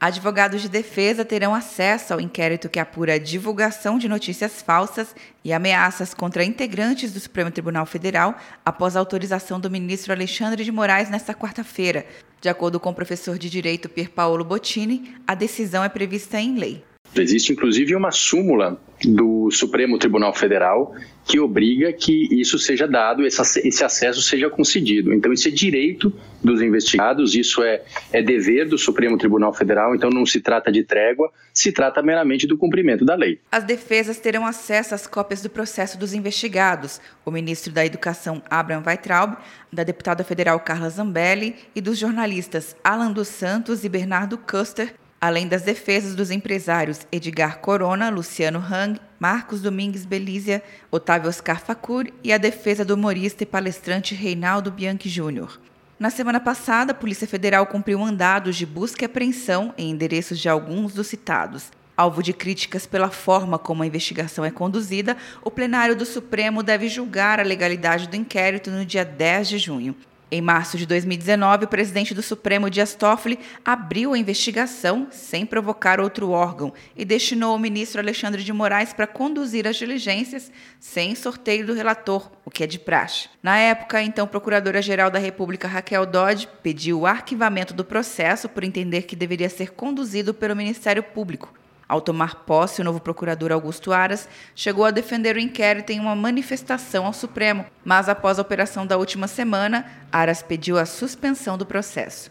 Advogados de defesa terão acesso ao inquérito que apura divulgação de notícias falsas e ameaças contra integrantes do Supremo Tribunal Federal após a autorização do ministro Alexandre de Moraes nesta quarta-feira. De acordo com o professor de Direito Pier Paolo Bottini, a decisão é prevista em lei. Existe inclusive uma súmula do Supremo Tribunal Federal que obriga que isso seja dado, esse acesso seja concedido. Então, isso é direito dos investigados, isso é, é dever do Supremo Tribunal Federal, então não se trata de trégua, se trata meramente do cumprimento da lei. As defesas terão acesso às cópias do processo dos investigados. O ministro da Educação, Abraham Weitraub, da deputada federal Carla Zambelli e dos jornalistas Alan dos Santos e Bernardo Custer além das defesas dos empresários Edgar Corona, Luciano Hang, Marcos Domingues Belízia, Otávio Oscar Facur e a defesa do humorista e palestrante Reinaldo Bianchi Júnior. Na semana passada, a Polícia Federal cumpriu mandados de busca e apreensão em endereços de alguns dos citados. Alvo de críticas pela forma como a investigação é conduzida, o plenário do Supremo deve julgar a legalidade do inquérito no dia 10 de junho. Em março de 2019, o presidente do Supremo, Dias Toffoli, abriu a investigação sem provocar outro órgão e destinou o ministro Alexandre de Moraes para conduzir as diligências sem sorteio do relator, o que é de praxe. Na época, então Procuradora-Geral da República, Raquel Dodge, pediu o arquivamento do processo por entender que deveria ser conduzido pelo Ministério Público, ao tomar posse, o novo procurador Augusto Aras chegou a defender o inquérito em uma manifestação ao Supremo, mas após a operação da última semana, Aras pediu a suspensão do processo.